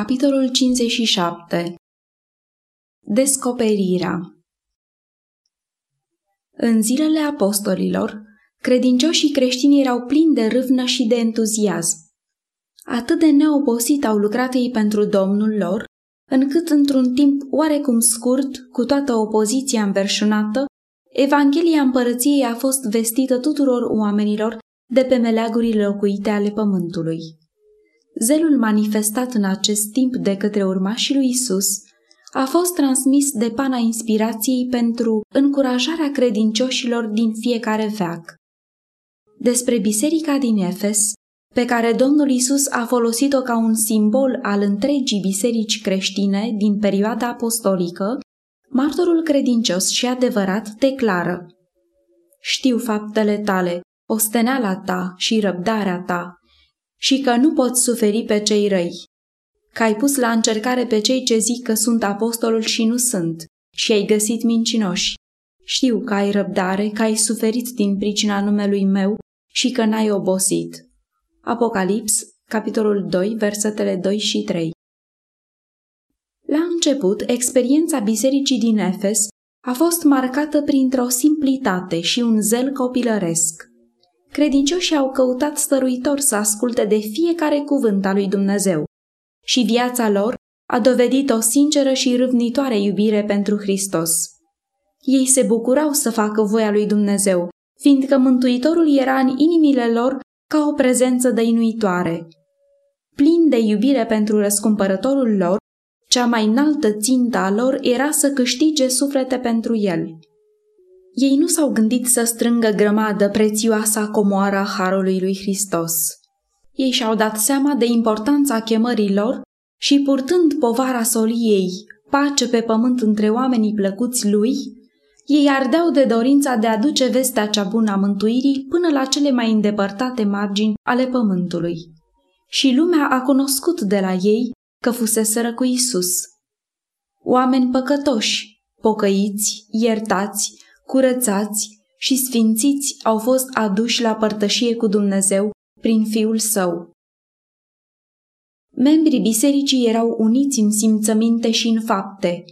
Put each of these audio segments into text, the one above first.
Capitolul 57 Descoperirea În zilele apostolilor, credincioșii creștini erau plini de râvnă și de entuziasm. Atât de neobosit au lucrat ei pentru Domnul lor, încât într-un timp oarecum scurt, cu toată opoziția înverșunată, Evanghelia împărăției a fost vestită tuturor oamenilor de pe meleagurile locuite ale pământului. Zelul manifestat în acest timp de către urmașii lui Isus a fost transmis de pana inspirației pentru încurajarea credincioșilor din fiecare veac. Despre biserica din Efes, pe care Domnul Isus a folosit-o ca un simbol al întregii biserici creștine din perioada apostolică, martorul credincios și adevărat declară Știu faptele tale, osteneala ta și răbdarea ta, și că nu poți suferi pe cei răi, că ai pus la încercare pe cei ce zic că sunt apostolul și nu sunt, și ai găsit mincinoși. Știu că ai răbdare, că ai suferit din pricina numelui meu și că n-ai obosit. Apocalips, capitolul 2, versetele 2 și 3 La început, experiența bisericii din Efes a fost marcată printr-o simplitate și un zel copilăresc. Credincioșii au căutat stăruitor să asculte de fiecare cuvânt al lui Dumnezeu și viața lor a dovedit o sinceră și râvnitoare iubire pentru Hristos. Ei se bucurau să facă voia lui Dumnezeu, fiindcă Mântuitorul era în inimile lor ca o prezență dăinuitoare. Plin de iubire pentru răscumpărătorul lor, cea mai înaltă țintă a lor era să câștige suflete pentru el. Ei nu s-au gândit să strângă grămadă prețioasa comoara Harului lui Hristos. Ei și-au dat seama de importanța chemării lor și purtând povara soliei, pace pe pământ între oamenii plăcuți lui, ei ardeau de dorința de a duce vestea cea bună a mântuirii până la cele mai îndepărtate margini ale pământului. Și lumea a cunoscut de la ei că fuseseră cu Isus. Oameni păcătoși, pocăiți, iertați, curățați și sfințiți au fost aduși la părtășie cu Dumnezeu prin Fiul Său. Membrii bisericii erau uniți în simțăminte și în fapte.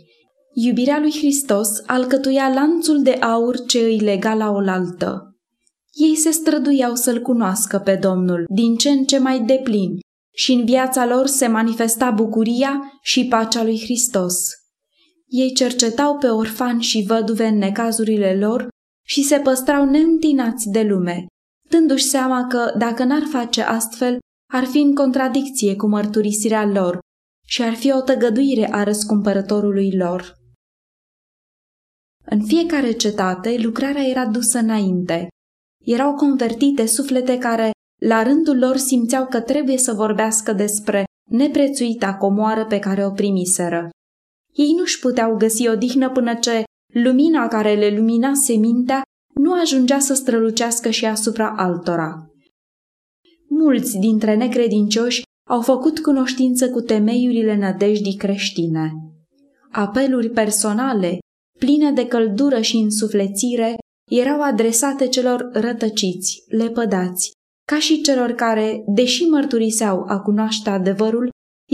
Iubirea lui Hristos alcătuia lanțul de aur ce îi lega la oaltă. Ei se străduiau să-L cunoască pe Domnul din ce în ce mai deplin și în viața lor se manifesta bucuria și pacea lui Hristos. Ei cercetau pe orfani și văduve în necazurile lor și se păstrau neîntinați de lume, dându-și seama că, dacă n-ar face astfel, ar fi în contradicție cu mărturisirea lor și ar fi o tăgăduire a răscumpărătorului lor. În fiecare cetate, lucrarea era dusă înainte. Erau convertite suflete care, la rândul lor, simțeau că trebuie să vorbească despre neprețuita comoară pe care o primiseră. Ei nu-și puteau găsi o dihnă până ce lumina care le luminase mintea nu ajungea să strălucească și asupra altora. Mulți dintre necredincioși au făcut cunoștință cu temeiurile nădejdii creștine. Apeluri personale, pline de căldură și însuflețire, erau adresate celor rătăciți, lepădați, ca și celor care, deși mărturiseau a cunoaște adevărul,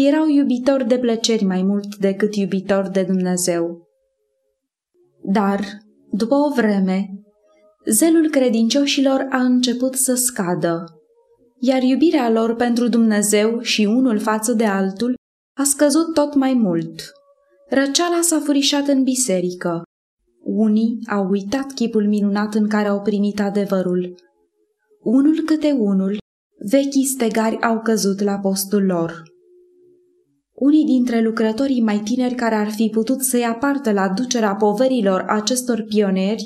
erau iubitori de plăceri mai mult decât iubitori de Dumnezeu. Dar, după o vreme, zelul credincioșilor a început să scadă, iar iubirea lor pentru Dumnezeu și unul față de altul a scăzut tot mai mult. Răceala s-a furișat în biserică. Unii au uitat chipul minunat în care au primit adevărul. Unul câte unul, vechii stegari au căzut la postul lor. Unii dintre lucrătorii mai tineri care ar fi putut să ia parte la ducerea poverilor acestor pionieri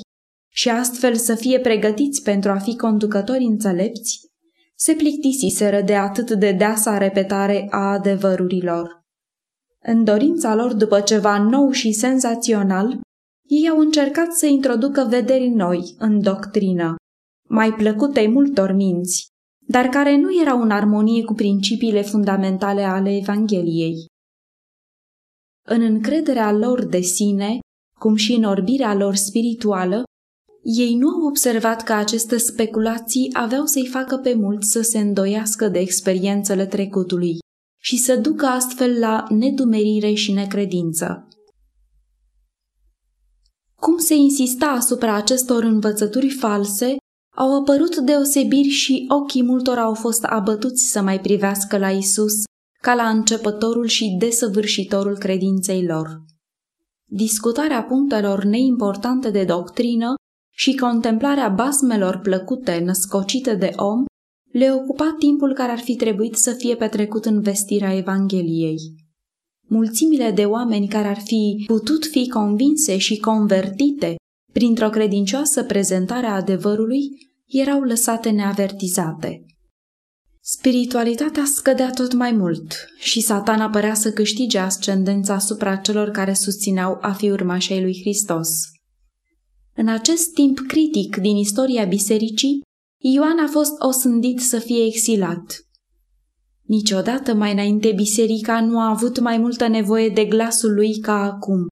și astfel să fie pregătiți pentru a fi conducători înțelepți, se plictisiseră de atât de deasa repetare a adevărurilor. În dorința lor după ceva nou și senzațional, ei au încercat să introducă vederi noi în doctrină, mai plăcute multor minți, dar care nu erau în armonie cu principiile fundamentale ale Evangheliei. În încrederea lor de sine, cum și în orbirea lor spirituală, ei nu au observat că aceste speculații aveau să-i facă pe mulți să se îndoiască de experiențele trecutului și să ducă astfel la nedumerire și necredință. Cum se insista asupra acestor învățături false, au apărut deosebiri și ochii multor au fost abătuți să mai privească la Isus ca la începătorul și desăvârșitorul credinței lor. Discutarea punctelor neimportante de doctrină și contemplarea basmelor plăcute născocite de om le ocupa timpul care ar fi trebuit să fie petrecut în vestirea Evangheliei. Mulțimile de oameni care ar fi putut fi convinse și convertite printr-o credincioasă prezentare a adevărului erau lăsate neavertizate. Spiritualitatea scădea tot mai mult și satana părea să câștige ascendența asupra celor care susțineau a fi urmașii lui Hristos. În acest timp critic din istoria bisericii, Ioan a fost osândit să fie exilat. Niciodată mai înainte biserica nu a avut mai multă nevoie de glasul lui ca acum.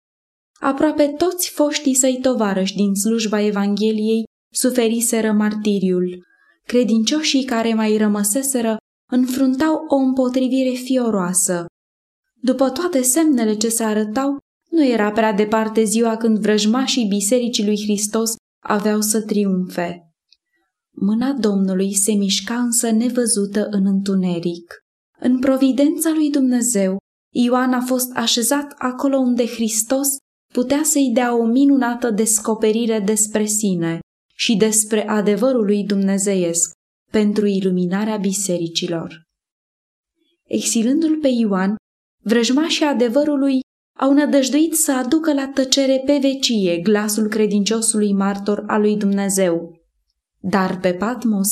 Aproape toți foștii săi tovarăși din slujba Evangheliei suferiseră martiriul. Credincioșii care mai rămăseseră înfruntau o împotrivire fioroasă. După toate semnele ce se arătau, nu era prea departe ziua când vrăjmașii Bisericii lui Hristos aveau să triumfe. Mâna Domnului se mișca însă nevăzută în întuneric. În providența lui Dumnezeu, Ioan a fost așezat acolo unde Hristos putea să-i dea o minunată descoperire despre sine și despre adevărul lui dumnezeiesc pentru iluminarea bisericilor. Exilându-l pe Ioan, vrăjmașii adevărului au nădăjduit să aducă la tăcere pe vecie glasul credinciosului martor al lui Dumnezeu. Dar pe Patmos,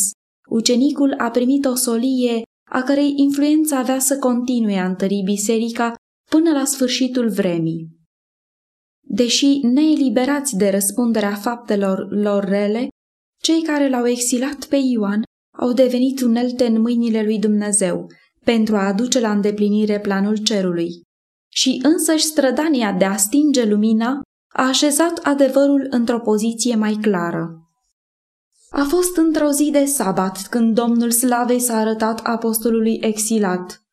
ucenicul a primit o solie a cărei influență avea să continue a întări biserica până la sfârșitul vremii. Deși neeliberați de răspunderea faptelor lor rele, cei care l-au exilat pe Ioan au devenit unelte în mâinile lui Dumnezeu pentru a aduce la îndeplinire planul cerului. Și însăși strădania de a stinge lumina a așezat adevărul într-o poziție mai clară. A fost într-o zi de sabat când Domnul Slavei s-a arătat apostolului exilat.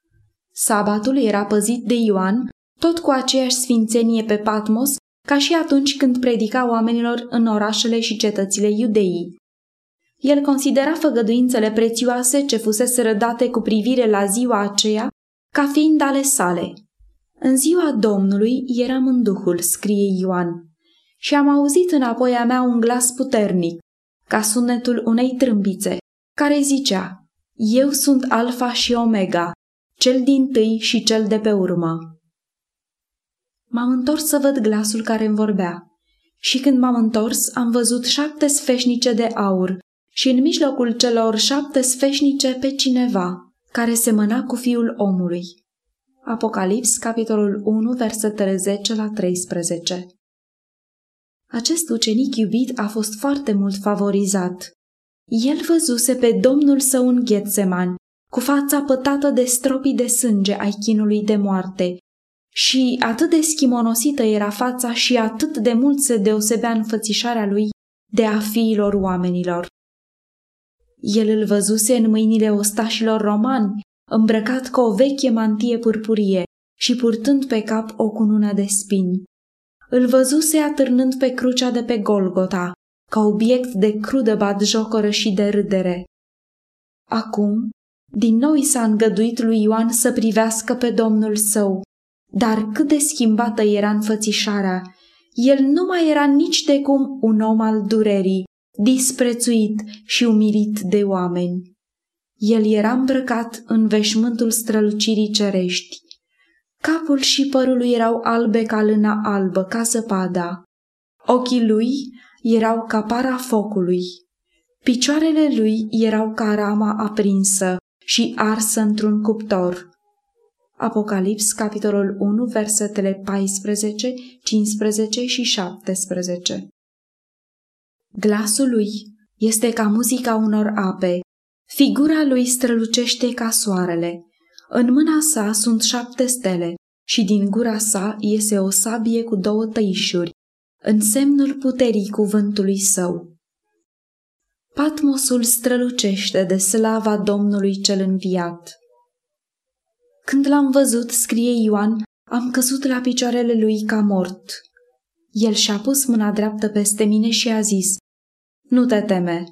Sabatul era păzit de Ioan, tot cu aceeași sfințenie pe Patmos, ca și atunci când predica oamenilor în orașele și cetățile iudeii. El considera făgăduințele prețioase ce fusese rădate cu privire la ziua aceea ca fiind ale sale. În ziua Domnului eram în Duhul, scrie Ioan, și am auzit înapoi a mea un glas puternic, ca sunetul unei trâmbițe, care zicea, Eu sunt Alfa și Omega, cel din tâi și cel de pe urmă. M-am întors să văd glasul care îmi vorbea și când m-am întors am văzut șapte sfeșnice de aur și în mijlocul celor șapte sfeșnice pe cineva care semăna cu fiul omului. Apocalips, capitolul 1, versetele 10 la 13 acest ucenic iubit a fost foarte mult favorizat. El văzuse pe domnul său în Ghetseman, cu fața pătată de stropii de sânge ai chinului de moarte. Și atât de schimonosită era fața și atât de mult se deosebea înfățișarea lui de a fiilor oamenilor. El îl văzuse în mâinile ostașilor romani, îmbrăcat cu o veche mantie purpurie și purtând pe cap o cunună de spini. Îl văzuse atârnând pe crucea de pe Golgota, ca obiect de crudă jocoră și de râdere. Acum, din nou i s-a îngăduit lui Ioan să privească pe domnul său, dar cât de schimbată era înfățișarea, el nu mai era nici de cum un om al durerii, disprețuit și umilit de oameni. El era îmbrăcat în veșmântul strălucirii cerești, Capul și părul lui erau albe ca lâna albă, ca zăpada. Ochii lui erau ca para focului. Picioarele lui erau ca rama aprinsă și arsă într-un cuptor. Apocalips, capitolul 1, versetele 14, 15 și 17 Glasul lui este ca muzica unor ape, figura lui strălucește ca soarele, în mâna sa sunt șapte stele și din gura sa iese o sabie cu două tăișuri, în semnul puterii cuvântului său. Patmosul strălucește de slava Domnului cel înviat. Când l-am văzut, scrie Ioan, am căzut la picioarele lui ca mort. El și-a pus mâna dreaptă peste mine și a zis, Nu te teme.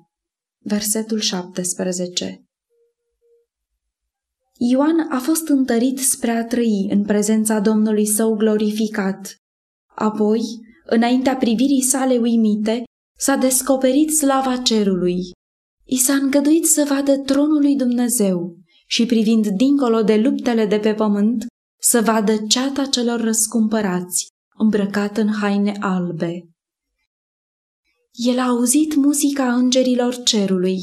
Versetul 17 Ioan a fost întărit spre a trăi în prezența Domnului său glorificat. Apoi, înaintea privirii sale uimite, s-a descoperit slava cerului. I s-a îngăduit să vadă tronul lui Dumnezeu și privind dincolo de luptele de pe pământ, să vadă ceata celor răscumpărați, îmbrăcat în haine albe. El a auzit muzica îngerilor cerului,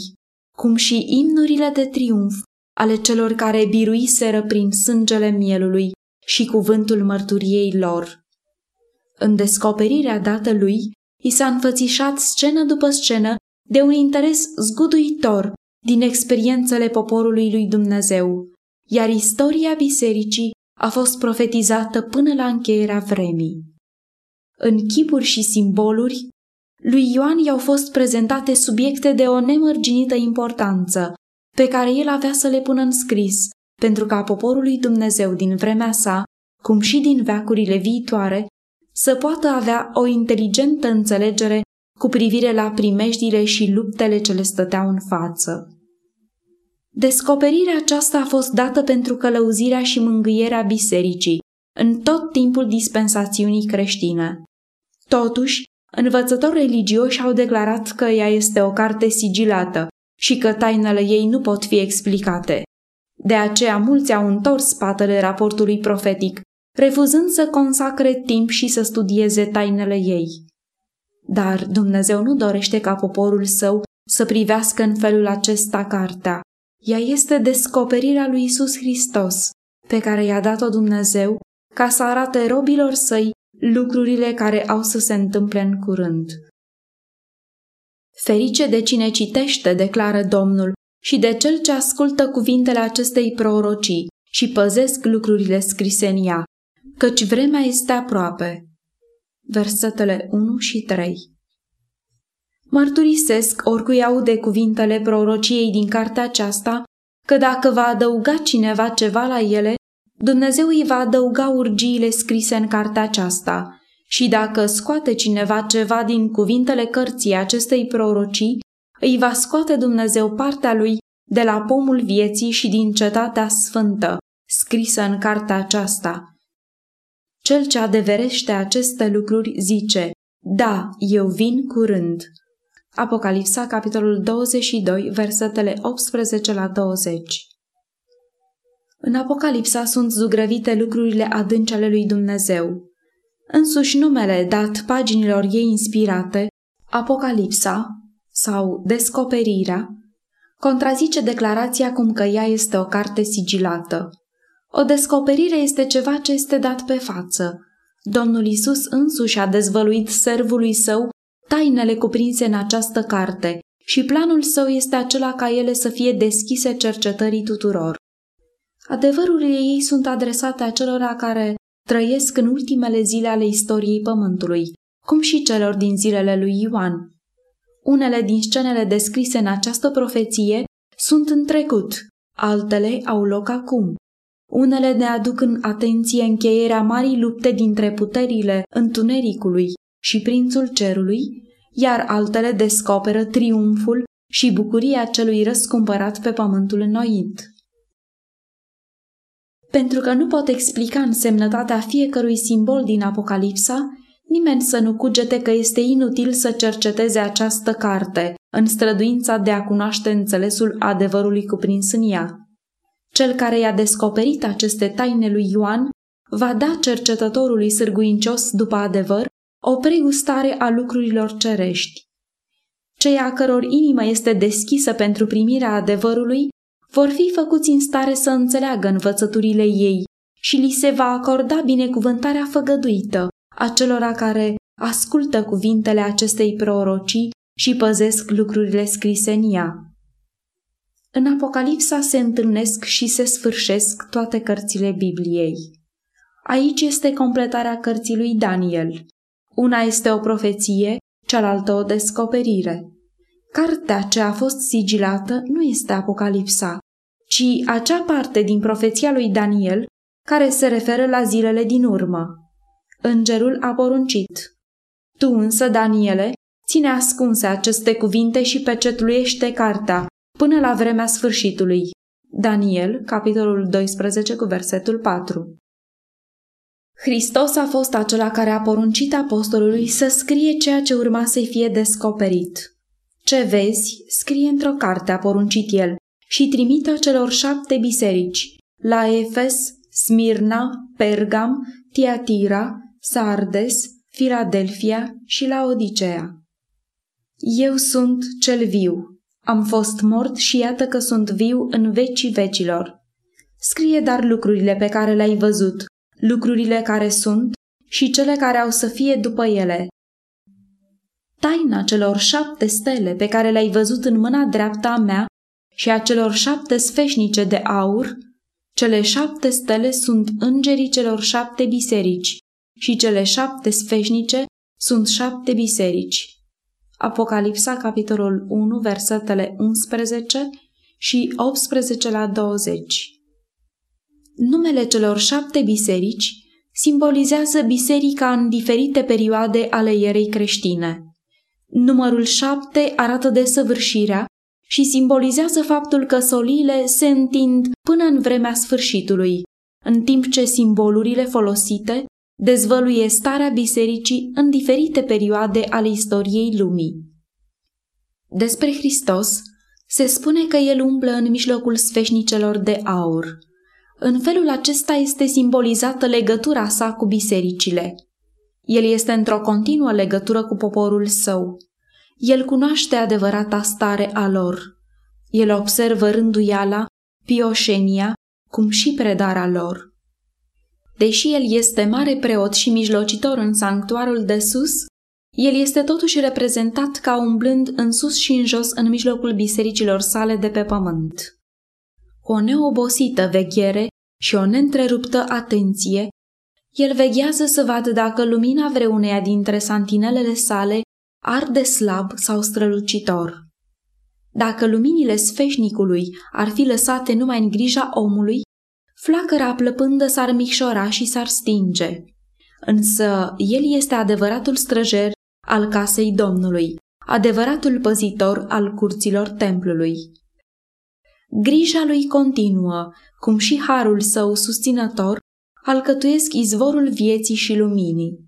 cum și imnurile de triumf ale celor care biruiseră prin sângele mielului și cuvântul mărturiei lor. În descoperirea dată lui, i s-a înfățișat scenă după scenă de un interes zguduitor din experiențele poporului lui Dumnezeu, iar istoria bisericii a fost profetizată până la încheierea vremii. În chipuri și simboluri, lui Ioan i-au fost prezentate subiecte de o nemărginită importanță, pe care el avea să le pună în scris, pentru ca poporul lui Dumnezeu din vremea sa, cum și din veacurile viitoare, să poată avea o inteligentă înțelegere cu privire la primejdile și luptele ce le stăteau în față. Descoperirea aceasta a fost dată pentru călăuzirea și mângâierea bisericii în tot timpul dispensațiunii creștine. Totuși, învățători religioși au declarat că ea este o carte sigilată și că tainele ei nu pot fi explicate. De aceea mulți au întors spatele raportului profetic, refuzând să consacre timp și să studieze tainele ei. Dar Dumnezeu nu dorește ca poporul său să privească în felul acesta cartea. Ea este descoperirea lui Isus Hristos, pe care i-a dat-o Dumnezeu ca să arate robilor săi lucrurile care au să se întâmple în curând. Ferice de cine citește, declară Domnul, și de cel ce ascultă cuvintele acestei prorocii și păzesc lucrurile scrise în ea, căci vremea este aproape. Versetele 1 și 3 Mărturisesc oricui aude cuvintele prorociei din cartea aceasta, că dacă va adăuga cineva ceva la ele, Dumnezeu îi va adăuga urgiile scrise în cartea aceasta și dacă scoate cineva ceva din cuvintele cărții acestei prorocii, îi va scoate Dumnezeu partea lui de la pomul vieții și din cetatea sfântă, scrisă în cartea aceasta. Cel ce adeverește aceste lucruri zice, da, eu vin curând. Apocalipsa, capitolul 22, versetele 18 la 20 În Apocalipsa sunt zugrăvite lucrurile adânci ale lui Dumnezeu. Însuși numele dat paginilor ei inspirate, Apocalipsa sau Descoperirea, contrazice declarația cum că ea este o carte sigilată. O descoperire este ceva ce este dat pe față. Domnul Isus însuși a dezvăluit servului său tainele cuprinse în această carte și planul său este acela ca ele să fie deschise cercetării tuturor. Adevărurile ei sunt adresate acelora care trăiesc în ultimele zile ale istoriei Pământului, cum și celor din zilele lui Ioan. Unele din scenele descrise în această profeție sunt în trecut, altele au loc acum. Unele ne aduc în atenție încheierea marii lupte dintre puterile întunericului și prințul cerului, iar altele descoperă triumful și bucuria celui răscumpărat pe pământul înnoit. Pentru că nu pot explica însemnătatea fiecărui simbol din Apocalipsa, nimeni să nu cugete că este inutil să cerceteze această carte în străduința de a cunoaște înțelesul adevărului cuprins în ea. Cel care i-a descoperit aceste taine lui Ioan va da cercetătorului sârguincios după adevăr o pregustare a lucrurilor cerești. Cei a căror inimă este deschisă pentru primirea adevărului vor fi făcuți în stare să înțeleagă învățăturile ei și li se va acorda binecuvântarea făgăduită acelora care ascultă cuvintele acestei prorocii și păzesc lucrurile scrise în ea. În Apocalipsa se întâlnesc și se sfârșesc toate cărțile Bibliei. Aici este completarea cărții lui Daniel. Una este o profeție, cealaltă o descoperire. Cartea ce a fost sigilată nu este Apocalipsa, ci acea parte din profeția lui Daniel care se referă la zilele din urmă. Îngerul a poruncit. Tu însă, Daniele, ține ascunse aceste cuvinte și pecetluiește cartea până la vremea sfârșitului. Daniel, capitolul 12 cu versetul 4 Hristos a fost acela care a poruncit apostolului să scrie ceea ce urma să-i fie descoperit. Ce vezi, scrie într-o carte, a poruncit el, și trimită celor șapte biserici, la Efes, Smirna, Pergam, Tiatira, Sardes, Filadelfia și la Odisea. Eu sunt cel viu. Am fost mort și iată că sunt viu în vecii vecilor. Scrie dar lucrurile pe care le-ai văzut, lucrurile care sunt și cele care au să fie după ele. Taina celor șapte stele pe care le-ai văzut în mâna dreapta a mea și a celor șapte sfeșnice de aur, cele șapte stele sunt îngerii celor șapte biserici și cele șapte sfeșnice sunt șapte biserici. Apocalipsa, capitolul 1, versetele 11 și 18 la 20. Numele celor șapte biserici simbolizează biserica în diferite perioade ale ierei creștine. Numărul șapte arată desăvârșirea și simbolizează faptul că soliile se întind până în vremea sfârșitului, în timp ce simbolurile folosite dezvăluie starea bisericii în diferite perioade ale istoriei lumii. Despre Hristos se spune că el umblă în mijlocul sfeșnicelor de aur. În felul acesta este simbolizată legătura sa cu bisericile. El este într-o continuă legătură cu poporul său. El cunoaște adevărata stare a lor. El observă rânduiala, pioșenia, cum și predarea lor. Deși el este mare preot și mijlocitor în sanctuarul de sus, el este totuși reprezentat ca umblând în sus și în jos în mijlocul bisericilor sale de pe pământ. Cu o neobosită veghere și o neîntreruptă atenție, el veghează să vadă dacă lumina vreuneia dintre santinelele sale arde slab sau strălucitor. Dacă luminile sfeșnicului ar fi lăsate numai în grija omului, flacăra plăpândă s-ar micșora și s-ar stinge. Însă el este adevăratul străjer al casei Domnului, adevăratul păzitor al curților templului. Grija lui continuă, cum și harul său susținător, alcătuiesc izvorul vieții și luminii.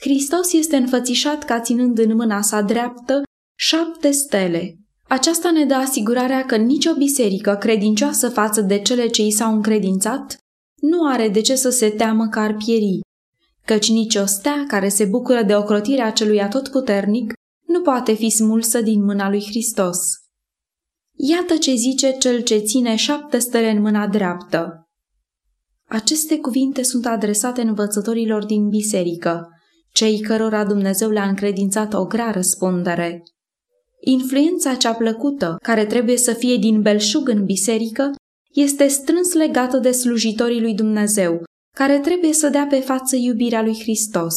Hristos este înfățișat ca ținând în mâna sa dreaptă șapte stele, aceasta ne dă asigurarea că nicio biserică credincioasă față de cele ce i s-au încredințat nu are de ce să se teamă că ar pieri, căci nicio stea care se bucură de ocrotirea celui atotputernic nu poate fi smulsă din mâna lui Hristos. Iată ce zice cel ce ține șapte stele în mâna dreaptă. Aceste cuvinte sunt adresate învățătorilor din biserică, cei cărora Dumnezeu le-a încredințat o grea răspundere. Influența cea plăcută, care trebuie să fie din belșug în biserică, este strâns legată de slujitorii lui Dumnezeu, care trebuie să dea pe față iubirea lui Hristos.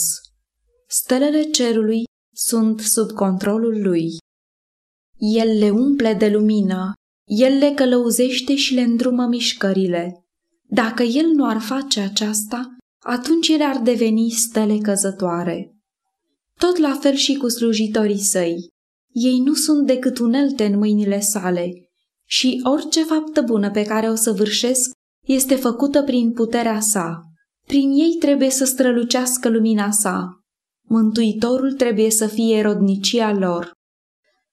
Stelele cerului sunt sub controlul lui. El le umple de lumină, el le călăuzește și le îndrumă mișcările. Dacă el nu ar face aceasta, atunci ele ar deveni stele căzătoare. Tot la fel și cu slujitorii săi. Ei nu sunt decât unelte în mâinile sale și orice faptă bună pe care o să vârșesc este făcută prin puterea sa. Prin ei trebuie să strălucească lumina sa. Mântuitorul trebuie să fie rodnicia lor.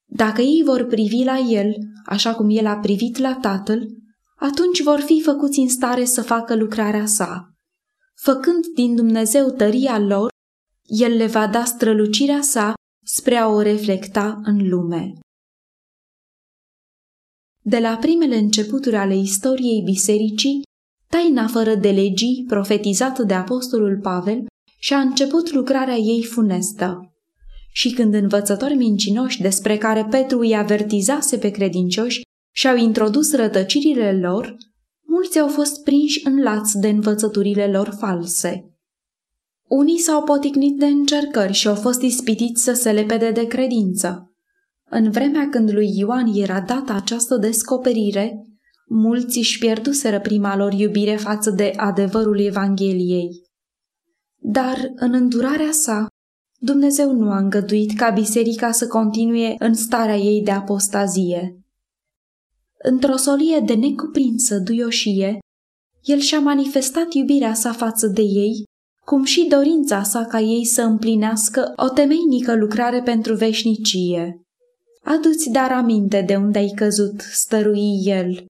Dacă ei vor privi la el, așa cum el a privit la tatăl, atunci vor fi făcuți în stare să facă lucrarea sa. Făcând din Dumnezeu tăria lor, el le va da strălucirea sa spre a o reflecta în lume. De la primele începuturi ale istoriei bisericii, taina fără de legii, profetizată de apostolul Pavel, și-a început lucrarea ei funestă. Și când învățători mincinoși despre care Petru îi avertizase pe credincioși și-au introdus rătăcirile lor, mulți au fost prinși în laț de învățăturile lor false. Unii s-au poticnit de încercări și au fost ispitiți să se lepede de credință. În vremea când lui Ioan era dată această descoperire, mulți își pierduseră prima lor iubire față de adevărul Evangheliei. Dar în îndurarea sa, Dumnezeu nu a îngăduit ca biserica să continue în starea ei de apostazie. Într-o solie de necuprinsă duioșie, el și-a manifestat iubirea sa față de ei, cum și dorința sa ca ei să împlinească o temeinică lucrare pentru veșnicie. Adu-ți dar aminte de unde ai căzut, stărui el.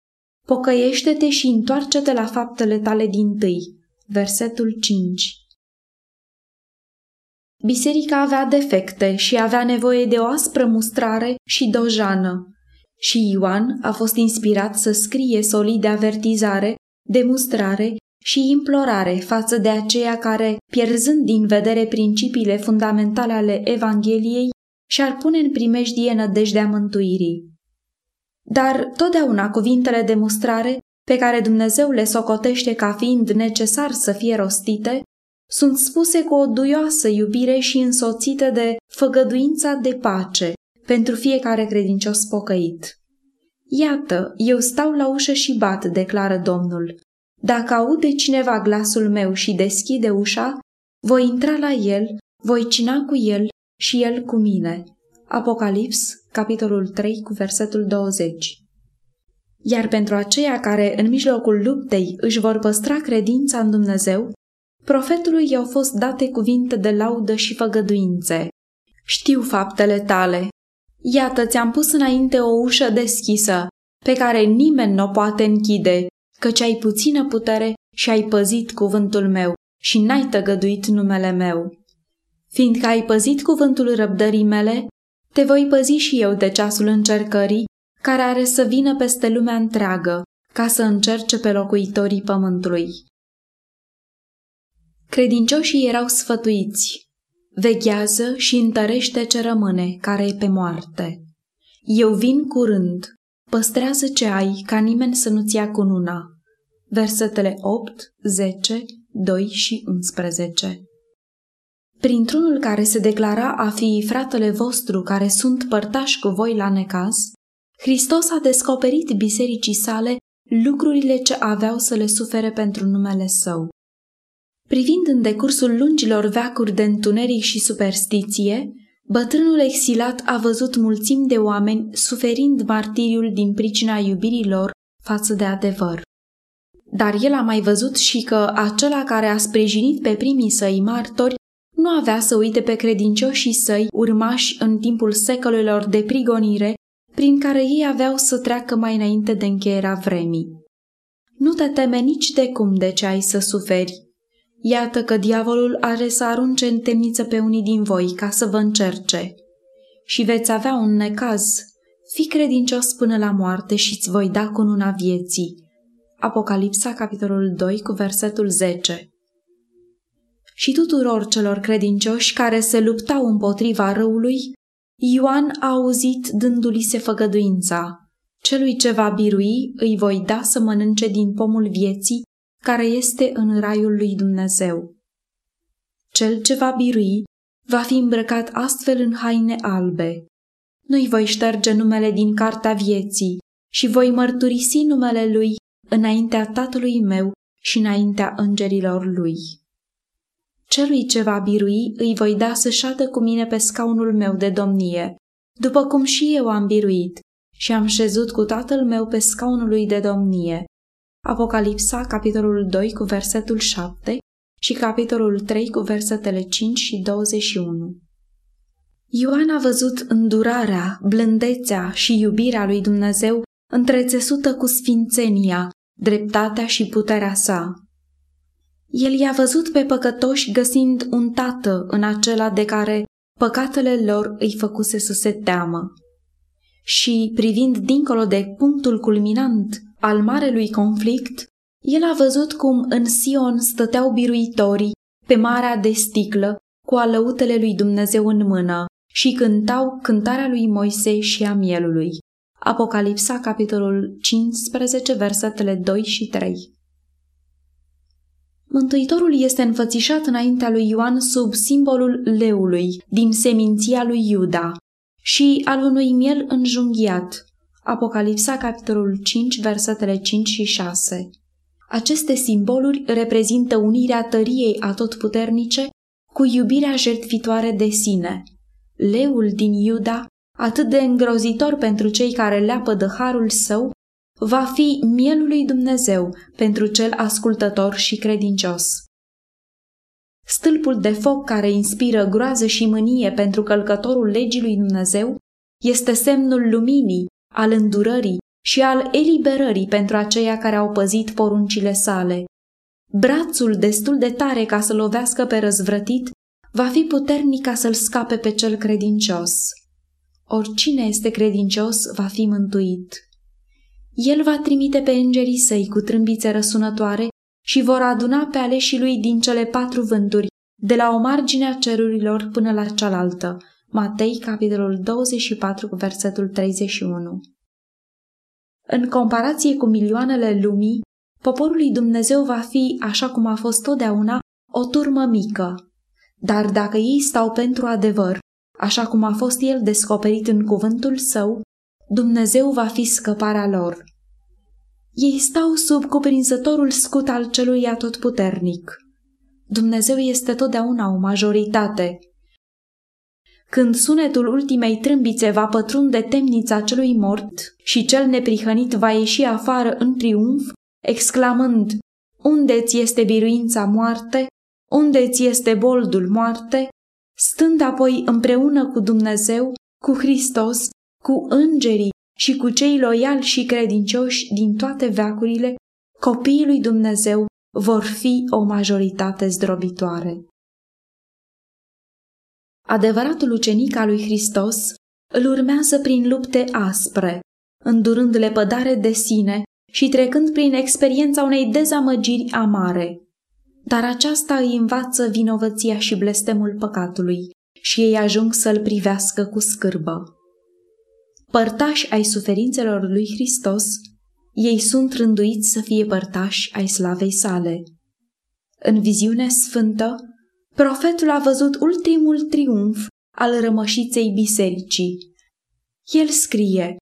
Pocăiește-te și întoarce-te la faptele tale din tâi. Versetul 5 Biserica avea defecte și avea nevoie de o aspră mustrare și dojană. Și Ioan a fost inspirat să scrie solid de avertizare, de mustrare și implorare față de aceia care, pierzând din vedere principiile fundamentale ale Evangheliei, și-ar pune în primejdie nădejdea mântuirii. Dar totdeauna cuvintele de mustrare, pe care Dumnezeu le socotește ca fiind necesar să fie rostite, sunt spuse cu o duioasă iubire și însoțite de făgăduința de pace pentru fiecare credincios pocăit. Iată, eu stau la ușă și bat, declară Domnul. Dacă aude cineva glasul meu și deschide ușa, voi intra la el, voi cina cu el și el cu mine. Apocalips, capitolul 3, cu versetul 20. Iar pentru aceia care în mijlocul luptei își vor păstra credința în Dumnezeu, profetului i-au fost date cuvinte de laudă și făgăduințe. Știu faptele tale. Iată, ți-am pus înainte o ușă deschisă, pe care nimeni nu o poate închide, căci ai puțină putere și ai păzit cuvântul meu și n-ai tăgăduit numele meu. Fiindcă ai păzit cuvântul răbdării mele, te voi păzi și eu de ceasul încercării, care are să vină peste lumea întreagă, ca să încerce pe locuitorii pământului. Credincioșii erau sfătuiți. Veghează și întărește ce rămâne, care e pe moarte. Eu vin curând, păstrează ce ai, ca nimeni să nu-ți ia cununa. Versetele 8, 10, 2 și 11 Printr-unul care se declara a fi fratele vostru care sunt părtași cu voi la necaz, Hristos a descoperit bisericii sale lucrurile ce aveau să le sufere pentru numele său. Privind în decursul lungilor veacuri de întuneric și superstiție, bătrânul exilat a văzut mulțimi de oameni suferind martiriul din pricina iubirii lor față de adevăr. Dar el a mai văzut și că acela care a sprijinit pe primii săi martori nu avea să uite pe credincioșii săi urmași în timpul secolelor de prigonire prin care ei aveau să treacă mai înainte de încheierea vremii. Nu te teme nici de cum de ce ai să suferi, Iată că diavolul are să arunce în temniță pe unii din voi ca să vă încerce. Și veți avea un necaz. Fi credincios până la moarte și îți voi da cununa vieții. Apocalipsa, capitolul 2, cu versetul 10 Și tuturor celor credincioși care se luptau împotriva răului, Ioan a auzit dându-li se făgăduința. Celui ce va birui îi voi da să mănânce din pomul vieții care este în raiul lui Dumnezeu. Cel ce va birui va fi îmbrăcat astfel în haine albe. Nu-i voi șterge numele din cartea vieții și voi mărturisi numele lui înaintea tatălui meu și înaintea îngerilor lui. Celui ce va birui îi voi da să șadă cu mine pe scaunul meu de domnie, după cum și eu am biruit și am șezut cu tatăl meu pe scaunul lui de domnie Apocalipsa, capitolul 2 cu versetul 7 și capitolul 3 cu versetele 5 și 21. Ioan a văzut îndurarea, blândețea și iubirea lui Dumnezeu întrețesută cu sfințenia, dreptatea și puterea sa. El i-a văzut pe păcătoși găsind un tată în acela de care păcatele lor îi făcuse să se teamă. Și, privind dincolo de punctul culminant al marelui conflict, el a văzut cum în Sion stăteau biruitorii pe marea de sticlă cu alăutele lui Dumnezeu în mână și cântau cântarea lui Moise și a mielului. Apocalipsa, capitolul 15, versetele 2 și 3 Mântuitorul este înfățișat înaintea lui Ioan sub simbolul leului din seminția lui Iuda și al unui miel înjunghiat, Apocalipsa, capitolul 5, versetele 5 și 6. Aceste simboluri reprezintă unirea tăriei atotputernice cu iubirea jertfitoare de sine. Leul din Iuda, atât de îngrozitor pentru cei care leapă de harul său, va fi mielul lui Dumnezeu pentru cel ascultător și credincios. Stâlpul de foc care inspiră groază și mânie pentru călcătorul legii lui Dumnezeu este semnul luminii, al îndurării și al eliberării pentru aceia care au păzit poruncile sale. Brațul destul de tare ca să lovească pe răzvrătit va fi puternic ca să-l scape pe cel credincios. Oricine este credincios va fi mântuit. El va trimite pe îngerii săi cu trâmbițe răsunătoare și vor aduna pe aleșii lui din cele patru vânturi, de la o margine a cerurilor până la cealaltă. Matei, capitolul 24, versetul 31. În comparație cu milioanele lumii, poporul lui Dumnezeu va fi, așa cum a fost totdeauna, o turmă mică. Dar dacă ei stau pentru adevăr, așa cum a fost el descoperit în cuvântul său, Dumnezeu va fi scăparea lor. Ei stau sub cuprinzătorul scut al celui atotputernic. Dumnezeu este totdeauna o majoritate. Când sunetul ultimei trâmbițe va pătrunde temnița celui mort și cel neprihănit va ieși afară în triumf, exclamând, Unde ți este biruința moarte? Unde ți este boldul moarte? Stând apoi împreună cu Dumnezeu, cu Hristos, cu îngerii și cu cei loiali și credincioși din toate veacurile, copiii lui Dumnezeu vor fi o majoritate zdrobitoare. Adevăratul ucenic al lui Hristos îl urmează prin lupte aspre, îndurând lepădare de sine și trecând prin experiența unei dezamăgiri amare. Dar aceasta îi învață vinovăția și blestemul păcatului și ei ajung să-l privească cu scârbă părtași ai suferințelor lui Hristos, ei sunt rânduiți să fie părtași ai slavei sale. În viziunea sfântă, profetul a văzut ultimul triumf al rămășiței bisericii. El scrie,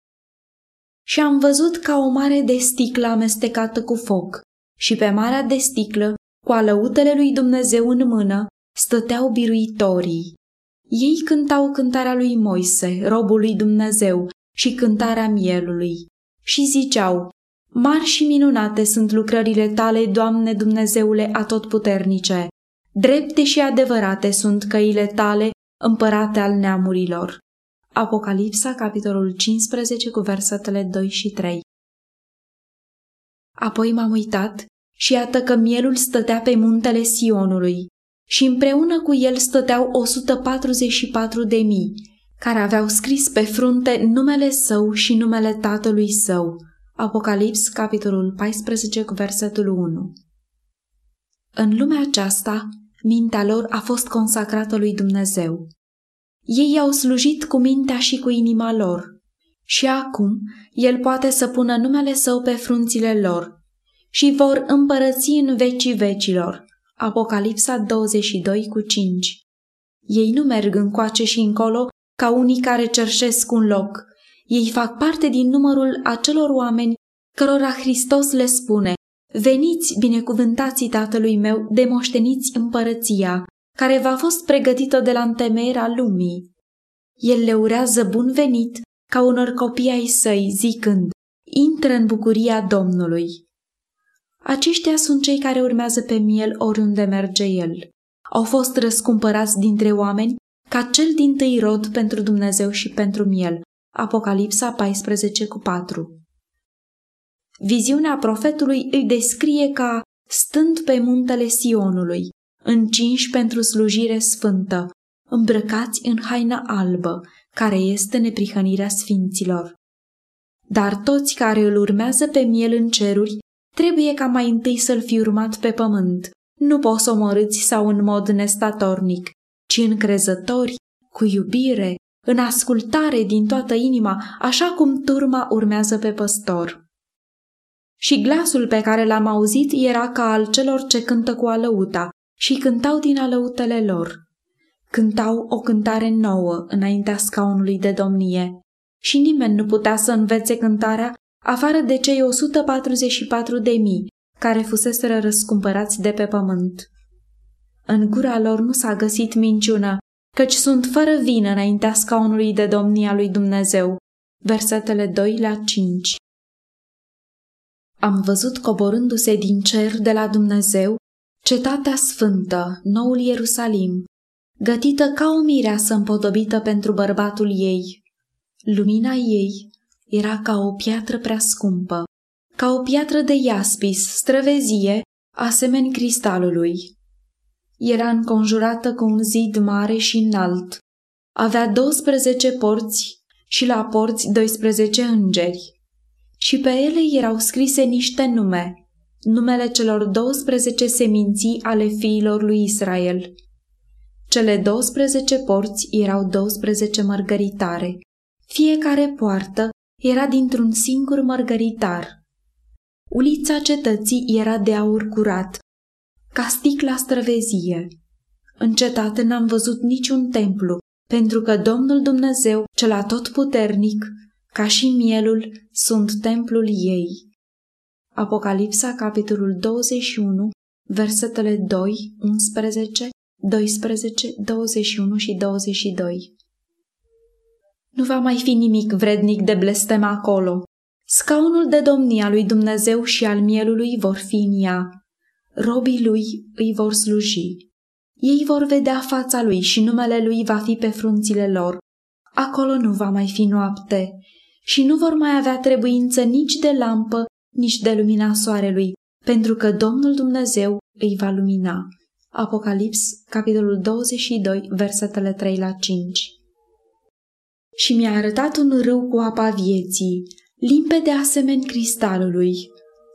Și am văzut ca o mare de sticlă amestecată cu foc, și pe marea de sticlă, cu alăutele lui Dumnezeu în mână, stăteau biruitorii. Ei cântau cântarea lui Moise, robul lui Dumnezeu, și cântarea mielului. Și ziceau, Mari și minunate sunt lucrările tale, Doamne Dumnezeule atotputernice, drepte și adevărate sunt căile tale, împărate al neamurilor. Apocalipsa, capitolul 15, cu versetele 2 și 3. Apoi m-am uitat și iată că mielul stătea pe muntele Sionului și împreună cu el stăteau 144 de mii care aveau scris pe frunte numele său și numele tatălui său. Apocalips, capitolul 14, cu versetul 1. În lumea aceasta, mintea lor a fost consacrată lui Dumnezeu. Ei au slujit cu mintea și cu inima lor. Și acum, El poate să pună numele Său pe frunțile lor și vor împărăți în vecii vecilor. Apocalipsa 22 cu 5 Ei nu merg încoace și încolo ca unii care cerșesc un loc. Ei fac parte din numărul acelor oameni cărora Hristos le spune, Veniți, binecuvântații Tatălui meu, de moșteniți împărăția, care v-a fost pregătită de la întemeierea lumii. El le urează bun venit ca unor copii ai săi, zicând, intră în bucuria Domnului. Aceștia sunt cei care urmează pe miel oriunde merge el. Au fost răscumpărați dintre oameni ca cel din tâi rod pentru Dumnezeu și pentru miel. Apocalipsa 14 cu 4 Viziunea profetului îi descrie ca stând pe muntele Sionului, încinși pentru slujire sfântă, îmbrăcați în haina albă, care este neprihănirea sfinților. Dar toți care îl urmează pe miel în ceruri, trebuie ca mai întâi să-l fi urmat pe pământ, nu posomorâți sau în mod nestatornic, ci încrezători, cu iubire, în ascultare din toată inima, așa cum turma urmează pe păstor. Și glasul pe care l-am auzit era ca al celor ce cântă cu alăuta și cântau din alăutele lor. Cântau o cântare nouă înaintea scaunului de domnie și nimeni nu putea să învețe cântarea afară de cei 144 de mii care fuseseră răscumpărați de pe pământ. În gura lor nu s-a găsit minciună, căci sunt fără vină înaintea scaunului de domnia lui Dumnezeu. Versetele 2 la 5 Am văzut coborându-se din cer de la Dumnezeu cetatea sfântă, noul Ierusalim, gătită ca o mireasă împodobită pentru bărbatul ei. Lumina ei era ca o piatră prea scumpă, ca o piatră de iaspis, străvezie, asemeni cristalului. Era înconjurată cu un zid mare și înalt. Avea 12 porți și la porți 12 îngeri. Și pe ele erau scrise niște nume, numele celor 12 seminții ale fiilor lui Israel. Cele 12 porți erau 12 mărgăritare. Fiecare poartă era dintr-un singur mărgăritar. Ulița cetății era de aur curat, ca sticla străvezie. În cetate n-am văzut niciun templu, pentru că Domnul Dumnezeu, cel atotputernic, ca și mielul, sunt templul ei. Apocalipsa, capitolul 21, versetele 2, 11, 12, 21 și 22 Nu va mai fi nimic vrednic de blestem acolo. Scaunul de domnia lui Dumnezeu și al mielului vor fi în ea. Robii lui îi vor sluji. Ei vor vedea fața lui și numele lui va fi pe frunțile lor. Acolo nu va mai fi noapte și nu vor mai avea trebuință nici de lampă, nici de lumina soarelui, pentru că Domnul Dumnezeu îi va lumina. Apocalips, capitolul 22, versetele 3 la 5 Și mi-a arătat un râu cu apa vieții, limpede asemeni cristalului,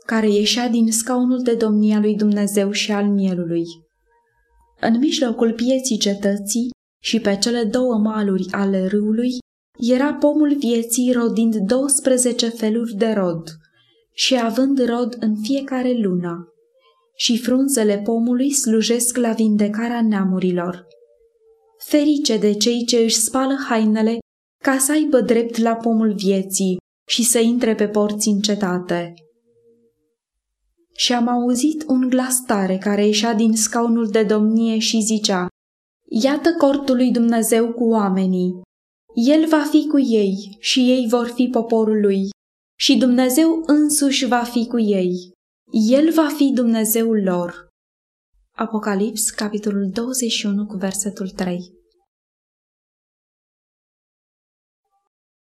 care ieșea din scaunul de domnia lui Dumnezeu și al mielului. În mijlocul pieții cetății și pe cele două maluri ale râului era pomul vieții rodind 12 feluri de rod și având rod în fiecare lună. Și frunzele pomului slujesc la vindecarea neamurilor. Ferice de cei ce își spală hainele ca să aibă drept la pomul vieții și să intre pe porți în cetate. Și am auzit un glas tare care ieșea din scaunul de domnie și zicea, Iată cortul lui Dumnezeu cu oamenii. El va fi cu ei și ei vor fi poporul lui și Dumnezeu însuși va fi cu ei. El va fi Dumnezeul lor. Apocalips, capitolul 21, cu versetul 3